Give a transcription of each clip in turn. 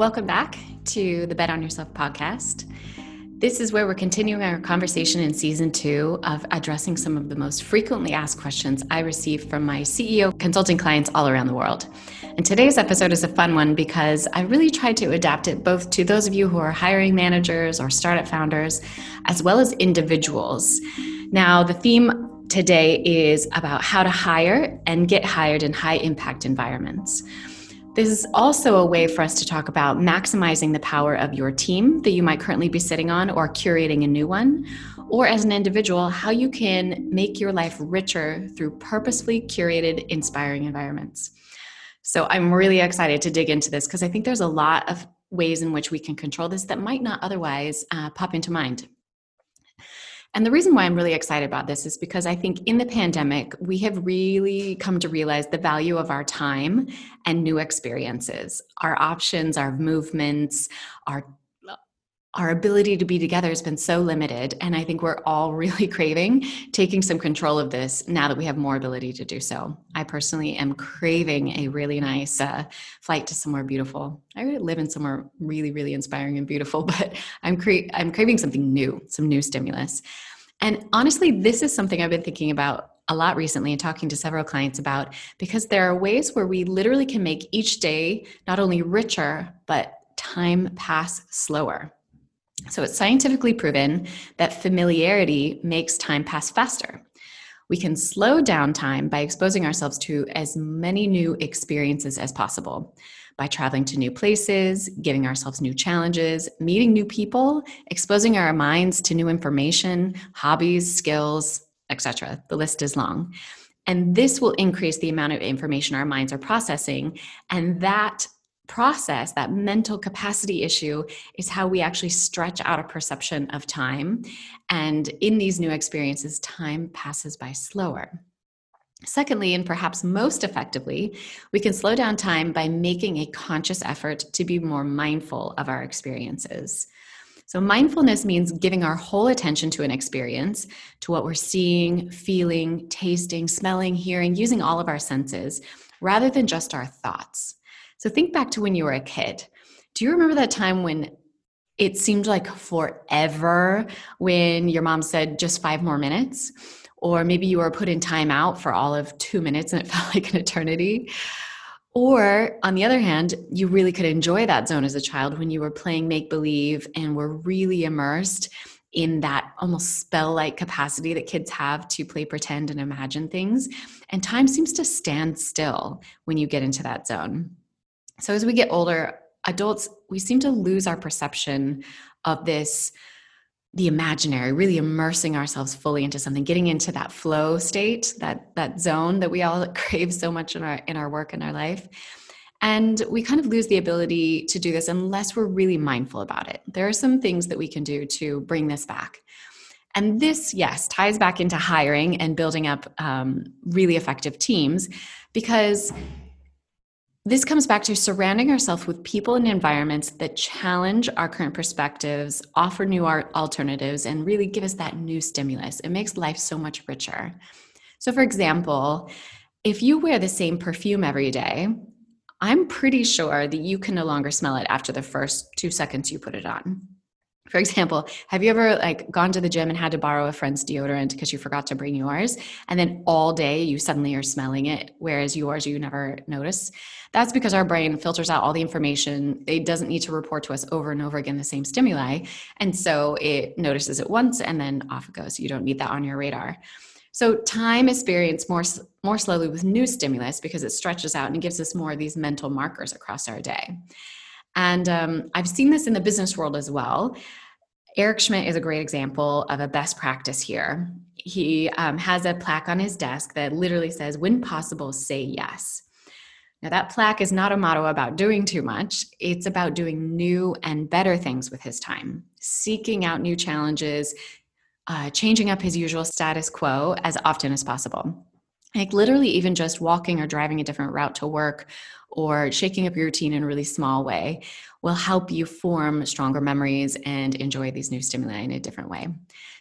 Welcome back to the Bet on Yourself podcast. This is where we're continuing our conversation in season two of addressing some of the most frequently asked questions I receive from my CEO consulting clients all around the world. And today's episode is a fun one because I really tried to adapt it both to those of you who are hiring managers or startup founders, as well as individuals. Now, the theme today is about how to hire and get hired in high impact environments. This is also a way for us to talk about maximizing the power of your team that you might currently be sitting on or curating a new one, or as an individual, how you can make your life richer through purposefully curated, inspiring environments. So I'm really excited to dig into this because I think there's a lot of ways in which we can control this that might not otherwise uh, pop into mind. And the reason why I'm really excited about this is because I think in the pandemic, we have really come to realize the value of our time and new experiences. Our options, our movements, our our ability to be together has been so limited and i think we're all really craving taking some control of this now that we have more ability to do so. I personally am craving a really nice uh, flight to somewhere beautiful. I really live in somewhere really really inspiring and beautiful but i'm cra- i'm craving something new some new stimulus. And honestly this is something i've been thinking about a lot recently and talking to several clients about because there are ways where we literally can make each day not only richer but time pass slower so it's scientifically proven that familiarity makes time pass faster. We can slow down time by exposing ourselves to as many new experiences as possible by traveling to new places, giving ourselves new challenges, meeting new people, exposing our minds to new information, hobbies, skills, etc. The list is long. And this will increase the amount of information our minds are processing, and that process, that mental capacity issue, is how we actually stretch out a perception of time. And in these new experiences, time passes by slower. Secondly, and perhaps most effectively, we can slow down time by making a conscious effort to be more mindful of our experiences. So, mindfulness means giving our whole attention to an experience, to what we're seeing, feeling, tasting, smelling, hearing, using all of our senses, rather than just our thoughts. So think back to when you were a kid. Do you remember that time when it seemed like forever when your mom said just five more minutes? Or maybe you were put in timeout for all of two minutes and it felt like an eternity. Or on the other hand, you really could enjoy that zone as a child when you were playing make believe and were really immersed in that almost spell like capacity that kids have to play pretend and imagine things. And time seems to stand still when you get into that zone. So as we get older, adults, we seem to lose our perception of this the imaginary really immersing ourselves fully into something getting into that flow state that that zone that we all crave so much in our in our work and our life. And we kind of lose the ability to do this unless we're really mindful about it. There are some things that we can do to bring this back. And this yes ties back into hiring and building up um, really effective teams because this comes back to surrounding ourselves with people and environments that challenge our current perspectives, offer new alternatives, and really give us that new stimulus. It makes life so much richer. So, for example, if you wear the same perfume every day, I'm pretty sure that you can no longer smell it after the first two seconds you put it on. For example, have you ever like gone to the gym and had to borrow a friend's deodorant because you forgot to bring yours and then all day you suddenly are smelling it whereas yours you never notice? That's because our brain filters out all the information. It doesn't need to report to us over and over again the same stimuli. And so it notices it once and then off it goes. You don't need that on your radar. So time experienced more more slowly with new stimulus because it stretches out and gives us more of these mental markers across our day. And um, I've seen this in the business world as well. Eric Schmidt is a great example of a best practice here. He um, has a plaque on his desk that literally says, When possible, say yes. Now, that plaque is not a motto about doing too much. It's about doing new and better things with his time, seeking out new challenges, uh, changing up his usual status quo as often as possible. Like literally, even just walking or driving a different route to work or shaking up your routine in a really small way will help you form stronger memories and enjoy these new stimuli in a different way.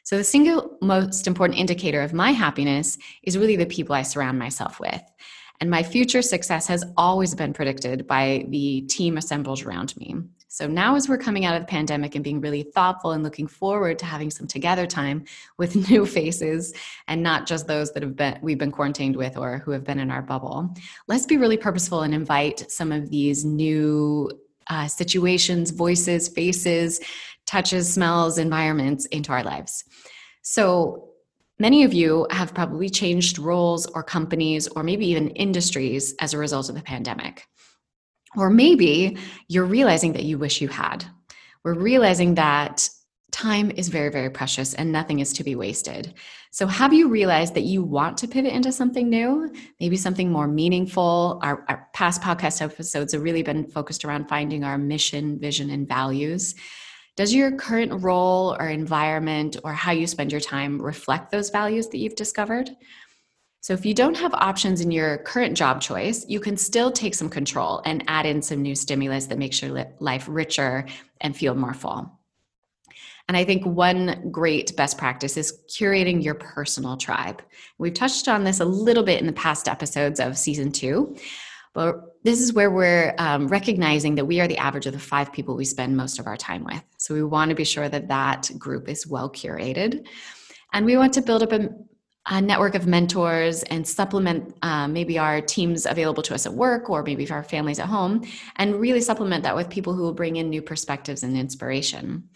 So, the single most important indicator of my happiness is really the people I surround myself with. And my future success has always been predicted by the team assembled around me. So now, as we're coming out of the pandemic and being really thoughtful and looking forward to having some together time with new faces and not just those that have been we've been quarantined with or who have been in our bubble, let's be really purposeful and invite some of these new uh, situations, voices, faces, touches, smells, environments into our lives. So Many of you have probably changed roles or companies or maybe even industries as a result of the pandemic. Or maybe you're realizing that you wish you had. We're realizing that time is very, very precious and nothing is to be wasted. So, have you realized that you want to pivot into something new, maybe something more meaningful? Our, our, past podcast episodes have really been focused around finding our mission, vision, and values. Does your current role or environment or how you spend your time reflect those values that you've discovered? So, if you don't have options in your current job choice, you can still take some control and add in some new stimulus that makes your life richer and feel more full. And I think one great best practice is curating your personal tribe. We've touched on this a little bit in the past episodes of season two, but this is where we're um, recognizing that we are the average of the five people we spend most of our time with. So we want to be sure that that group is well curated. And we want to build up a, a network of mentors and supplement uh, maybe our teams available to us at work or maybe our families at home, and really supplement that with people who will bring in new perspectives and inspiration.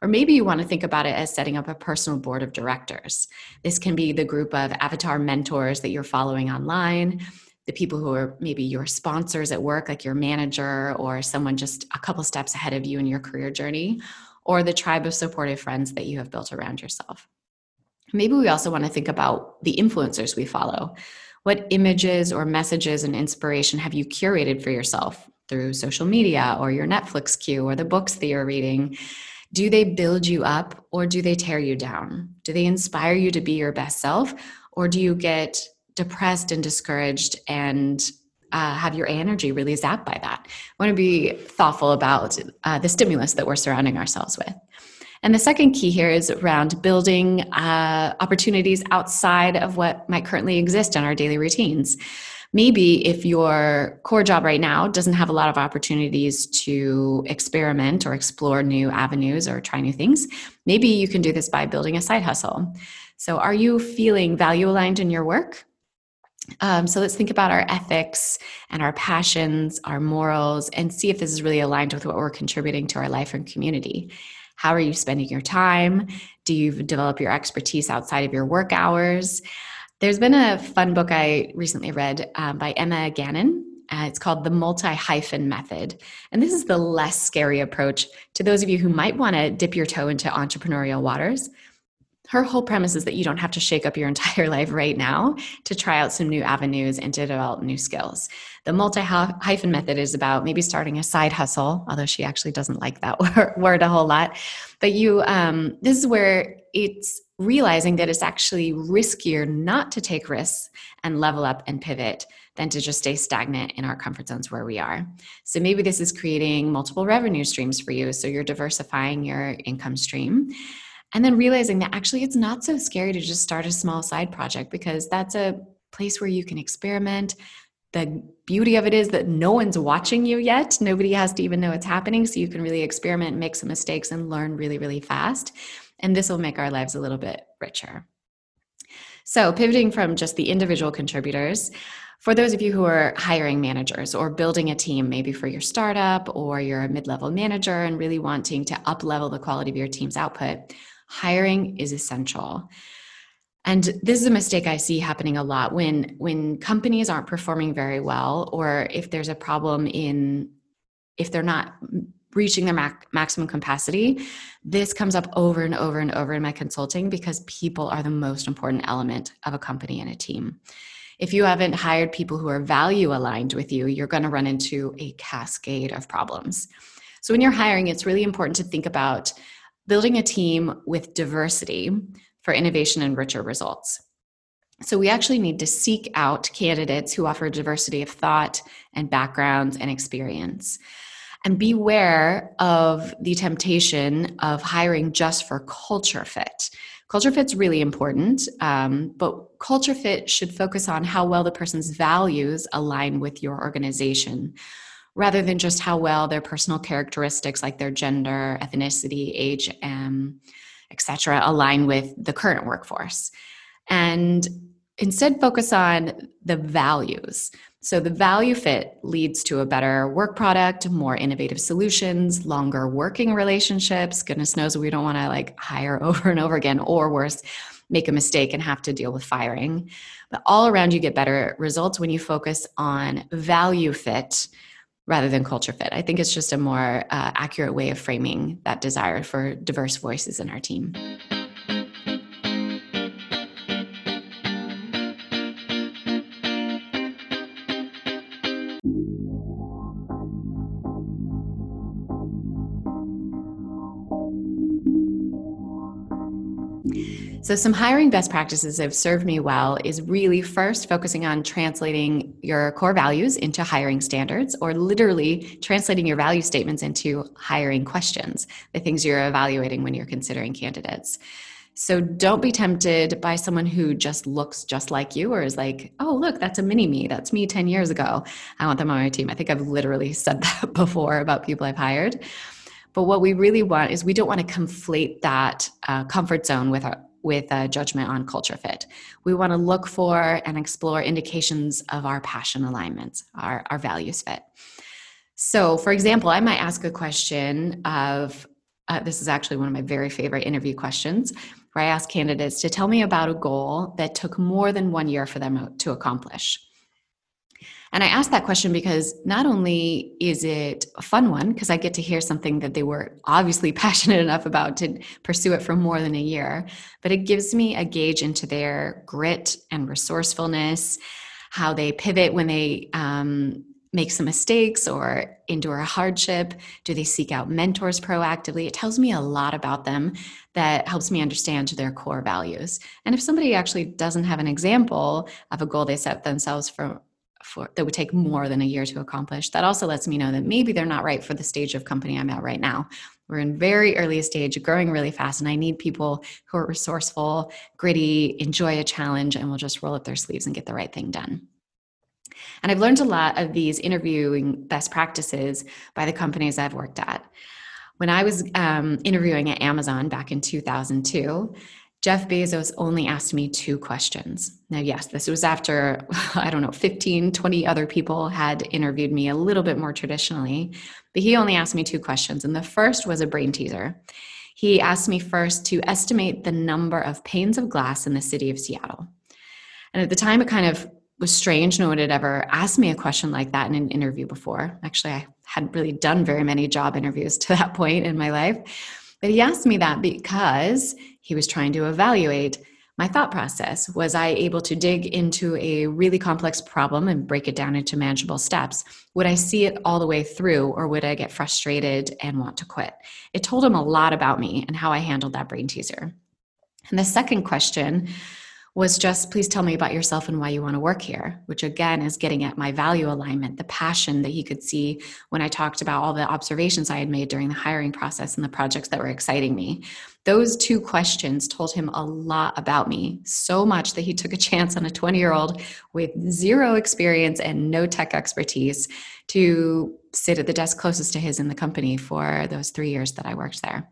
Or maybe you want to think about it as setting up a personal board of directors. This can be the group of avatar mentors that you're following online the people who are maybe your sponsors at work, like your manager or someone just a couple steps ahead of you in your career journey, or the tribe of supportive friends that you have built around yourself. Maybe we also want to think about the influencers we follow. What images or messages and inspiration have you curated for yourself through social media or your Netflix queue or the books that you're reading? Do they build you up or do they tear you down? Do they inspire you to be your best self or do you get depressed and discouraged and uh, have your energy really zapped by that. I want to be thoughtful about uh, the stimulus that we're surrounding ourselves with. And the second key here is around building uh, opportunities outside of what might currently exist in our daily routines. Maybe if your core job right now doesn't have a lot of opportunities to experiment or explore new avenues or try new things, maybe you can do this by building a side hustle. So, are you feeling value aligned in your work? Um, so let's think about our ethics and our passions, our morals, and see if this is really aligned with what we're contributing to our life and community. How are you spending your time? Do you develop your expertise outside of your work hours? There's been a fun book I recently read um, by Emma Gannon. Uh, it's called The Multi Hyphen Method. And this is the less scary approach to those of you who might want to dip your toe into entrepreneurial waters her whole premise is that you don't have to shake up your entire life right now to try out some new avenues and to develop new skills. The multi hyphen method is about maybe starting a side hustle, although she actually doesn't like that word a whole lot. But you, um, this is where it's realizing that it's actually riskier not to take risks and level up and pivot than to just stay stagnant in our comfort zones where we are. So maybe this is creating multiple revenue streams for you. So you're diversifying your income stream. And then realizing that actually it's not so scary to just start a small side project because that's a place where you can experiment. The beauty of it is that no one's watching you yet. Nobody has to even know it's happening. So you can really experiment, make some mistakes, and learn really, really fast. And this will make our lives a little bit richer. So, pivoting from just the individual contributors, for those of you who are hiring managers or building a team, maybe for your startup or you're a mid level manager and really wanting to up level the quality of your team's output, hiring is essential. And this is a mistake i see happening a lot. When when companies aren't performing very well or if there's a problem in if they're not reaching their mac- maximum capacity this comes up over and over and over in my consulting because people are the most important element of a company and a team. If you haven't hired people who are value aligned with you you're going to run into a cascade of problems. So when you're hiring it's really important to think about building a team with diversity for innovation and richer results. So, we actually need to seek out candidates who offer diversity of thought and backgrounds and experience. And beware of the temptation of hiring just for culture fit. Culture fit's really important, um, but culture fit should focus on how well the person's values align with your organization rather than just how well their personal characteristics like their gender, ethnicity, age, um, etc., align with the current workforce. And instead focus on the values. So the value fit leads to a better work product, more innovative solutions, longer working relationships. Goodness knows we don't want to like hire over and over again, or worse, make a mistake and have to deal with firing. But all around, you get better results when you focus on value fit rather than culture fit. I think it's just a more uh, accurate way of framing that desire for diverse voices in our team. So, some hiring best practices that have served me well is really first focusing on translating your core values into hiring standards, or literally translating your value statements into hiring questions, the things you're evaluating when you're considering candidates. So, don't be tempted by someone who just looks just like you or is like, oh, look, that's a mini me. That's me 10 years ago. I want them on my team. I think I've literally said that before about people I've hired. But what we really want is we don't want to conflate that uh, comfort zone with our, with a judgment on culture fit. We want to look for and explore indications of our passion alignments, our, our values fit. So, for example, I might ask a question of uh, this is actually one of my very favorite interview questions where I ask candidates to tell me about a goal that took more than one year for them to accomplish. And I asked that question because not only is it a fun one, because I get to hear something that they were obviously passionate enough about to pursue it for more than a year, but it gives me a gauge into their grit and resourcefulness, how they pivot when they um, make some mistakes or endure a hardship? Do they seek out mentors proactively? It tells me a lot about them that helps me understand their core values. And if somebody actually doesn't have an example of a goal they set themselves for for that would take more than a year to accomplish. That also lets me know that maybe they're not right for the stage of company i'm at right now. We're in very early stage growing really fast and i need people who are resourceful gritty enjoy a challenge and will just roll up their sleeves and get the right thing done. And i've learned a lot of these interviewing best practices by the companies i've worked at. When i was um, interviewing at amazon back in 2002 Jeff Bezos only asked me two questions. Now, yes, this was after, I don't know, 15, 20 other people had interviewed me a little bit more traditionally, but he only asked me two questions. And the first was a brain teaser. He asked me first to estimate the number of panes of glass in the city of Seattle. And at the time, it kind of was strange. No one had ever asked me a question like that in an interview before. Actually, I hadn't really done very many job interviews to that point in my life. But he asked me that because he was trying to evaluate my thought process. Was I able to dig into a really complex problem and break it down into manageable steps? Would I see it all the way through, or would I get frustrated and want to quit? It told him a lot about me and how I handled that brain teaser. And the second question was just please tell me about yourself and why you want to work here, which again is getting at my value alignment, the passion that he could see when I talked about all the observations I had made during the hiring process and the projects that were exciting me. Those two questions told him a lot about me, so much that he took a chance on a 20 year old with zero experience and no tech expertise to sit at the desk closest to his in the company for those three years that I worked there.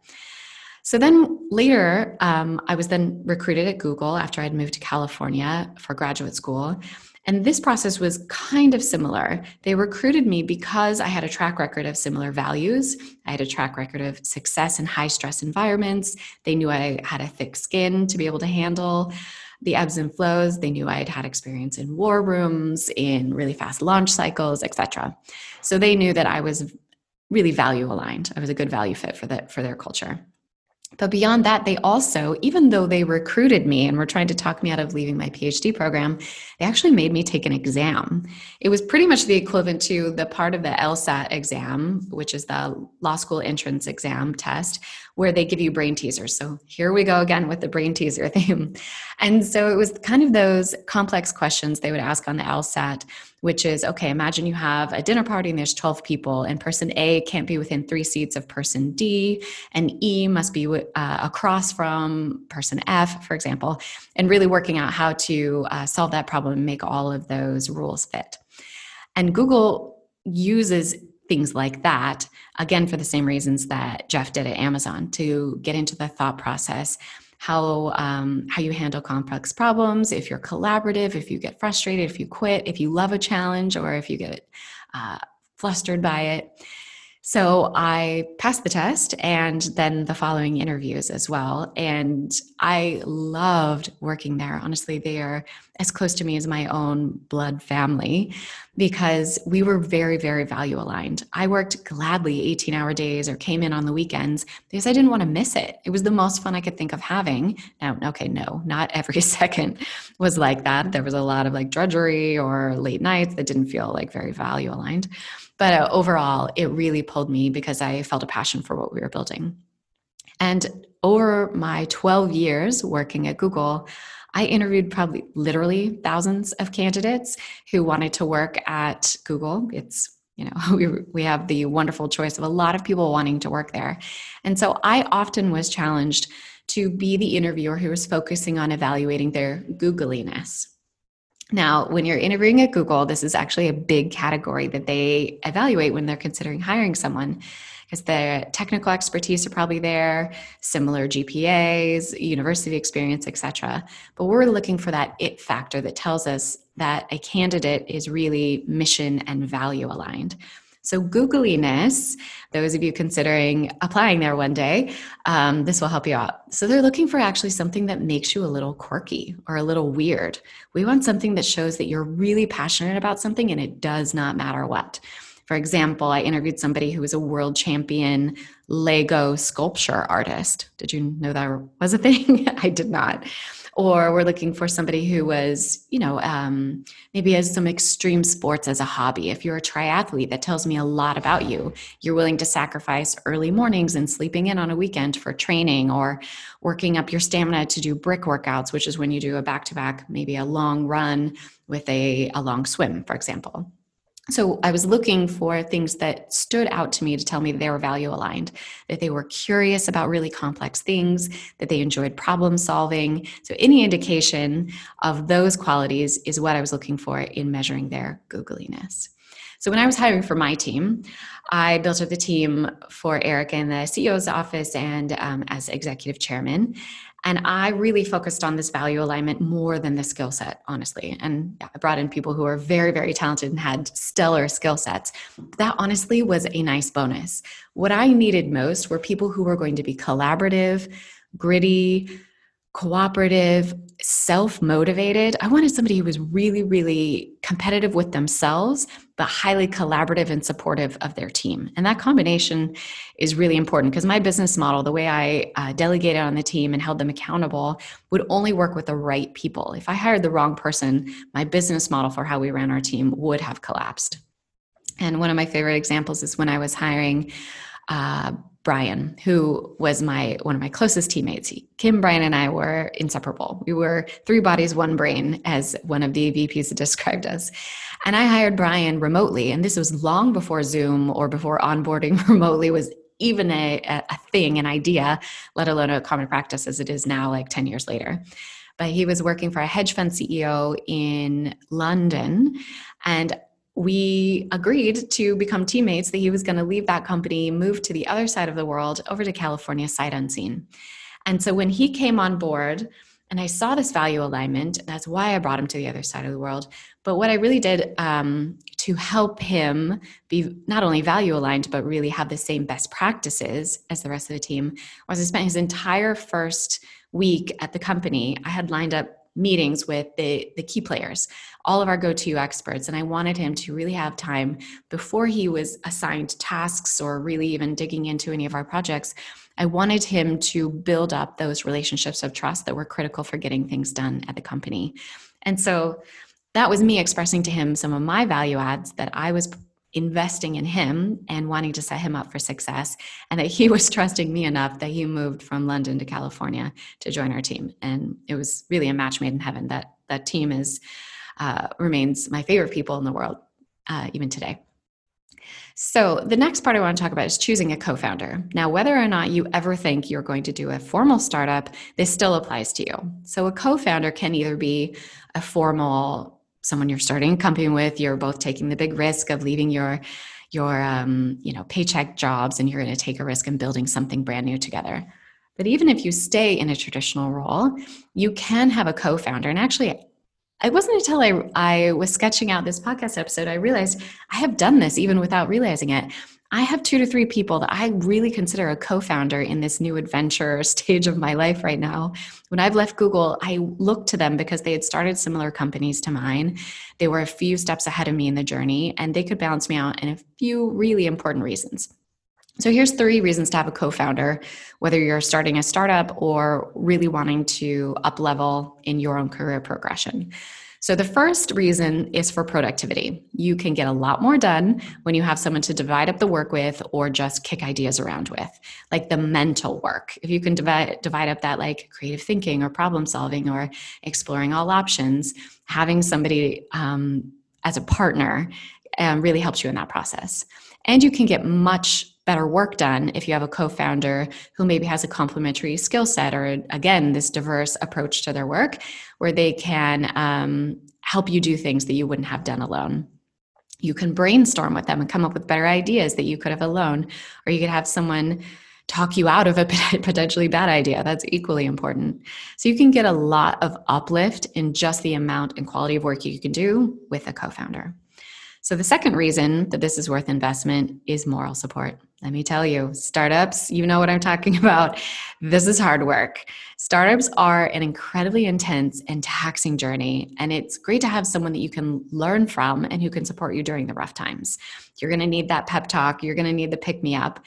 So then later, um, I was then recruited at Google after I'd moved to California for graduate school. And this process was kind of similar. They recruited me because I had a track record of similar values. I had a track record of success in high stress environments. They knew I had a thick skin to be able to handle the ebbs and flows. They knew I had had experience in war rooms, in really fast launch cycles, etc. So they knew that I was really value aligned. I was a good value fit for that for their culture. But beyond that, they also, even though they recruited me and were trying to talk me out of leaving my PhD program, they actually made me take an exam. It was pretty much the equivalent to the part of the LSAT exam, which is the law school entrance exam test, where they give you brain teasers. So here we go again with the brain teaser theme. And so it was kind of those complex questions they would ask on the LSAT which is okay, imagine you have a dinner party and there's 12 people, and person A can't be within three seats of person D, and E must be uh, across from person F, for example, and really working out how to uh, solve that problem and make all of those rules fit. And Google uses things like that, again, for the same reasons that Jeff did at Amazon to get into the thought process how um, how you handle complex problems if you're collaborative if you get frustrated if you quit if you love a challenge or if you get uh, flustered by it so I passed the test and then the following interviews as well. And I loved working there. Honestly, they are as close to me as my own blood family because we were very, very value aligned. I worked gladly 18 hour days or came in on the weekends because I didn't want to miss it. It was the most fun I could think of having. Now, okay, no, not every second was like that. There was a lot of like drudgery or late nights that didn't feel like very value aligned. But uh, overall, it really pulled me because I felt a passion for what we were building. And over my 12 years working at Google, I interviewed probably literally thousands of candidates who wanted to work at Google. It's you know we, we have the wonderful choice of a lot of people wanting to work there and so i often was challenged to be the interviewer who was focusing on evaluating their googliness now, when you're interviewing at Google, this is actually a big category that they evaluate when they're considering hiring someone because the technical expertise are probably there, similar GPAs, university experience, etc. But we're looking for that it factor that tells us that a candidate is really mission and value aligned. So, googliness, those of you considering applying there one day, um, this will help you out. So, they're looking for actually something that makes you a little quirky or a little weird. We want something that shows that you're really passionate about something and it does not matter what. For example, I interviewed somebody who was a world champion Lego sculpture artist. Did you know that was a thing? I did not or we're looking for somebody who was, you know, um, maybe has some extreme sports as a hobby. If you're a triathlete, that tells me a lot about you. You're willing to sacrifice early mornings and sleeping in on a weekend for training or working up your stamina to do brick workouts, which is when you do a back to back, maybe a long run with a, a long swim, for example so I was looking for things that stood out to me to tell me they were value aligned, that they were curious about really complex things, that they enjoyed problem solving. So any indication of those qualities is what I was looking for in measuring their googliness. So when I was hiring for my team, I built up the team for Eric in the CEO's office and um, as executive chairman. And I really focused on this value alignment more than the skill set, honestly. And yeah, I brought in people who are very, very talented and had stellar skill sets. That honestly was a nice bonus. What I needed most were people who were going to be collaborative, gritty, cooperative, self motivated. I wanted somebody who was really, really competitive with themselves, but highly collaborative and supportive of their team. And that combination is really important because my business model, the way I uh, delegated on the team and held them accountable, would only work with the right people. If I hired the wrong person, my business model for how we ran our team would have collapsed. And one of my favorite examples is when I was hiring. Uh, Brian, who was my one of my closest teammates. Kim, Brian, and I were inseparable. We were three bodies, one brain, as one of the VPs described us. And I hired Brian remotely, and this was long before Zoom or before onboarding remotely was even a, a thing, an idea, let alone a common practice as it is now, like 10 years later. But he was working for a hedge fund CEO in London. And we agreed to become teammates that he was going to leave that company, move to the other side of the world over to California, sight unseen. And so when he came on board, and I saw this value alignment, that's why I brought him to the other side of the world. But what I really did um, to help him be not only value aligned, but really have the same best practices as the rest of the team was I spent his entire first week at the company. I had lined up meetings with the, the key players, all of our go to experts. And I wanted him to really have time before he was assigned tasks or really even digging into any of our projects. I wanted him to build up those relationships of trust that were critical for getting things done at the company. And so that was me expressing to him some of my value adds that I was investing in him and wanting to set him up for success and that he was trusting me enough that he moved from london to california to join our team and it was really a match made in heaven that that team is uh, remains my favorite people in the world, uh, even today. So, the next part I want to talk about is choosing a co founder. Now, whether or not you ever think you're going to do a formal startup, this still applies to you. So, a co founder can either be a formal, someone you're starting a company with, you're both taking the big risk of leaving your your um, you know paycheck jobs and you're going to take a risk in building something brand new together but even if you stay in a traditional role you can have a co-founder and actually it wasn't until I, I was sketching out this podcast episode, I realized I have done this even without realizing it. I have two to three people that I really consider a co founder in this new adventure stage of my life right now. When I've left Google, I looked to them because they had started similar companies to mine. They were a few steps ahead of me in the journey, and they could balance me out in a few really important reasons. So, here's three reasons to have a co founder, whether you're starting a startup or really wanting to up level in your own career progression. So, the first reason is for productivity. You can get a lot more done when you have someone to divide up the work with or just kick ideas around with, like the mental work. If you can divide, divide up that like creative thinking or problem solving or exploring all options, having somebody um, as a partner um, really helps you in that process. And you can get much better work done if you have a co-founder who maybe has a complementary skill set or again this diverse approach to their work where they can um, help you do things that you wouldn't have done alone. You can brainstorm with them and come up with better ideas that you could have alone or you could have someone talk you out of a potentially bad idea. That's equally important. So you can get a lot of uplift in just the amount and quality of work you can do with a co-founder so, the second reason that this is worth investment is moral support. Let me tell you, startups, you know what I'm talking about. This is hard work. Startups are an incredibly intense and taxing journey, and it's great to have someone that you can learn from and who can support you during the rough times. You're going to need that pep talk, you're going to need the pick me up.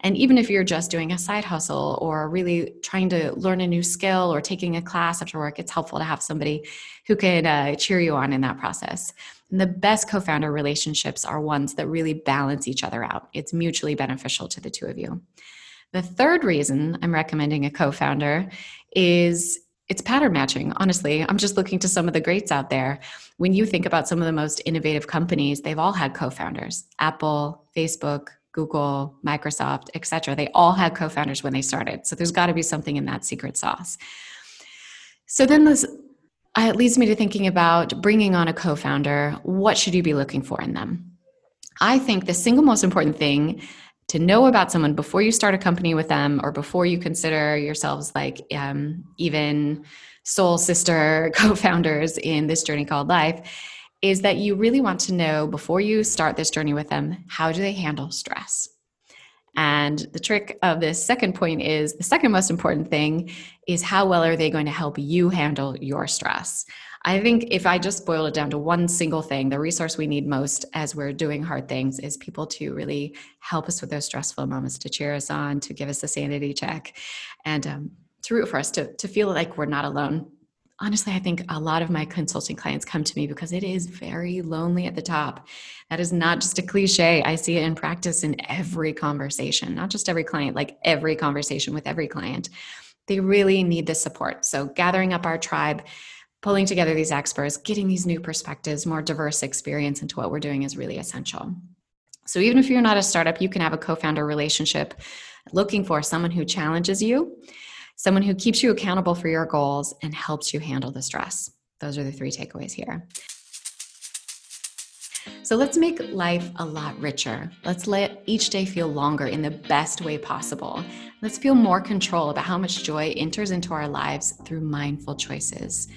And even if you're just doing a side hustle or really trying to learn a new skill or taking a class after work, it's helpful to have somebody who can uh, cheer you on in that process. And the best co founder relationships are ones that really balance each other out. It's mutually beneficial to the two of you. The third reason I'm recommending a co founder is it's pattern matching. Honestly, I'm just looking to some of the greats out there. When you think about some of the most innovative companies, they've all had co founders Apple, Facebook, Google, Microsoft, etc. They all had co-founders when they started. So there's got to be something in that secret sauce. So then this it leads me to thinking about bringing on a co-founder. What should you be looking for in them? I think the single most important thing to know about someone before you start a company with them or before you consider yourselves like um, even soul sister co-founders in this journey called life is that you really want to know before you start this journey with them how do they handle stress? And the trick of this second point is the second most important thing is how well are they going to help you handle your stress? I think if I just boil it down to one single thing, the resource we need most as we're doing hard things is people to really help us with those stressful moments, to cheer us on, to give us a sanity check, and um, to root for us, to, to feel like we're not alone honestly, I think a lot of my consulting clients come to me because it is very lonely at the top. That is not just a cliche. I see it in practice in every conversation, not just every client, like every conversation with every client. They really need the support. So, gathering up our tribe, pulling together these experts, getting these new perspectives, more diverse experience into what we're doing is really essential. So, even if you're not a startup, you can have a co founder relationship looking for someone who challenges you someone who keeps you accountable for your goals and helps you handle the stress. Those are the three takeaways here. So let's make life a lot richer. Let's let each day feel longer in the best way possible. Let's feel more control about how much joy enters into our lives through mindful choices.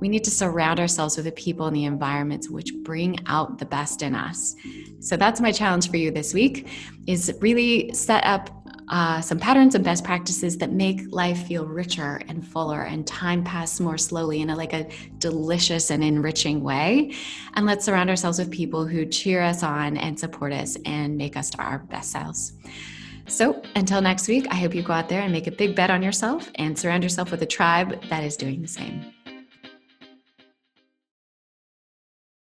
We need to surround ourselves with the people and the environments which bring out the best in us. So that's my challenge for you this week is really set up uh, some patterns and best practices that make life feel richer and fuller and time pass more slowly in a like a delicious and enriching way. And let's surround ourselves with people who cheer us on and support us and make us our best selves. So until next week i hope you go out there and make a big bet on yourself and surround yourself with a tribe that is doing the same